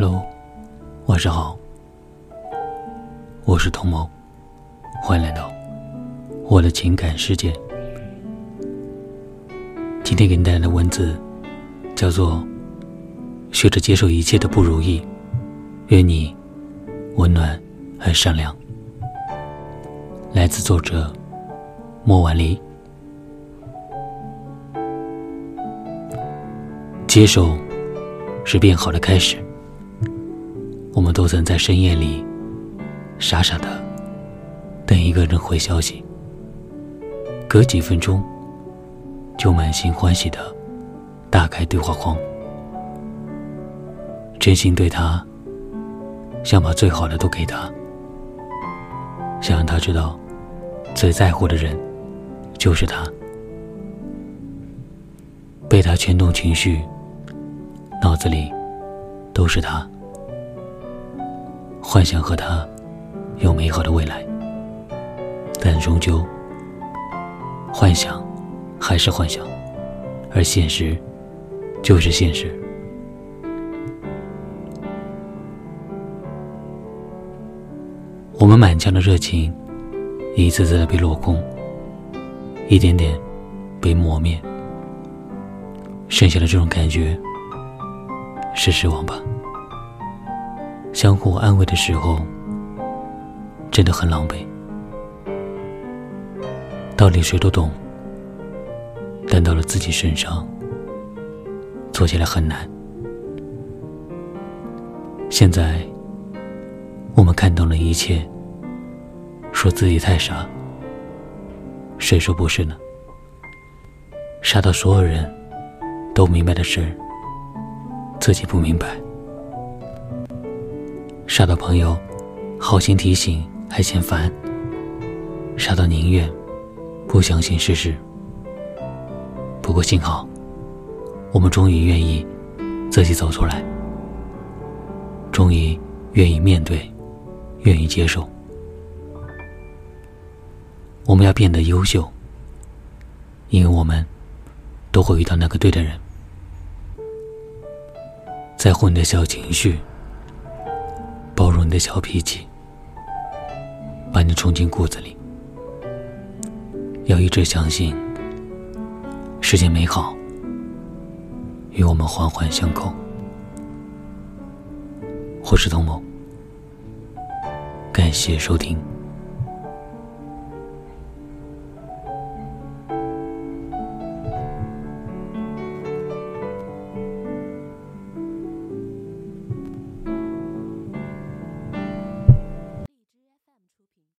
Hello，晚上好，我是童某，欢迎来到我的情感世界。今天给你带来的文字叫做“学着接受一切的不如意”，愿你温暖而善良。来自作者莫婉离。接受是变好的开始。我们都曾在深夜里傻傻的等一个人回消息，隔几分钟就满心欢喜的打开对话框，真心对他，想把最好的都给他，想让他知道最在乎的人就是他，被他牵动情绪。脑子里都是他，幻想和他有美好的未来，但终究，幻想还是幻想，而现实就是现实。我们满腔的热情，一次次的被落空，一点点被磨灭，剩下的这种感觉。是失望吧？相互安慰的时候，真的很狼狈。道理谁都懂，但到了自己身上，做起来很难。现在，我们看懂了一切，说自己太傻，谁说不是呢？傻到所有人都明白的事。自己不明白，傻到朋友好心提醒还嫌烦，傻到宁愿不相信事实。不过幸好，我们终于愿意自己走出来，终于愿意面对，愿意接受。我们要变得优秀，因为我们都会遇到那个对的人。在乎你的小情绪，包容你的小脾气，把你冲进骨子里。要一直相信，世界美好与我们环环相扣。我是童某，感谢收听。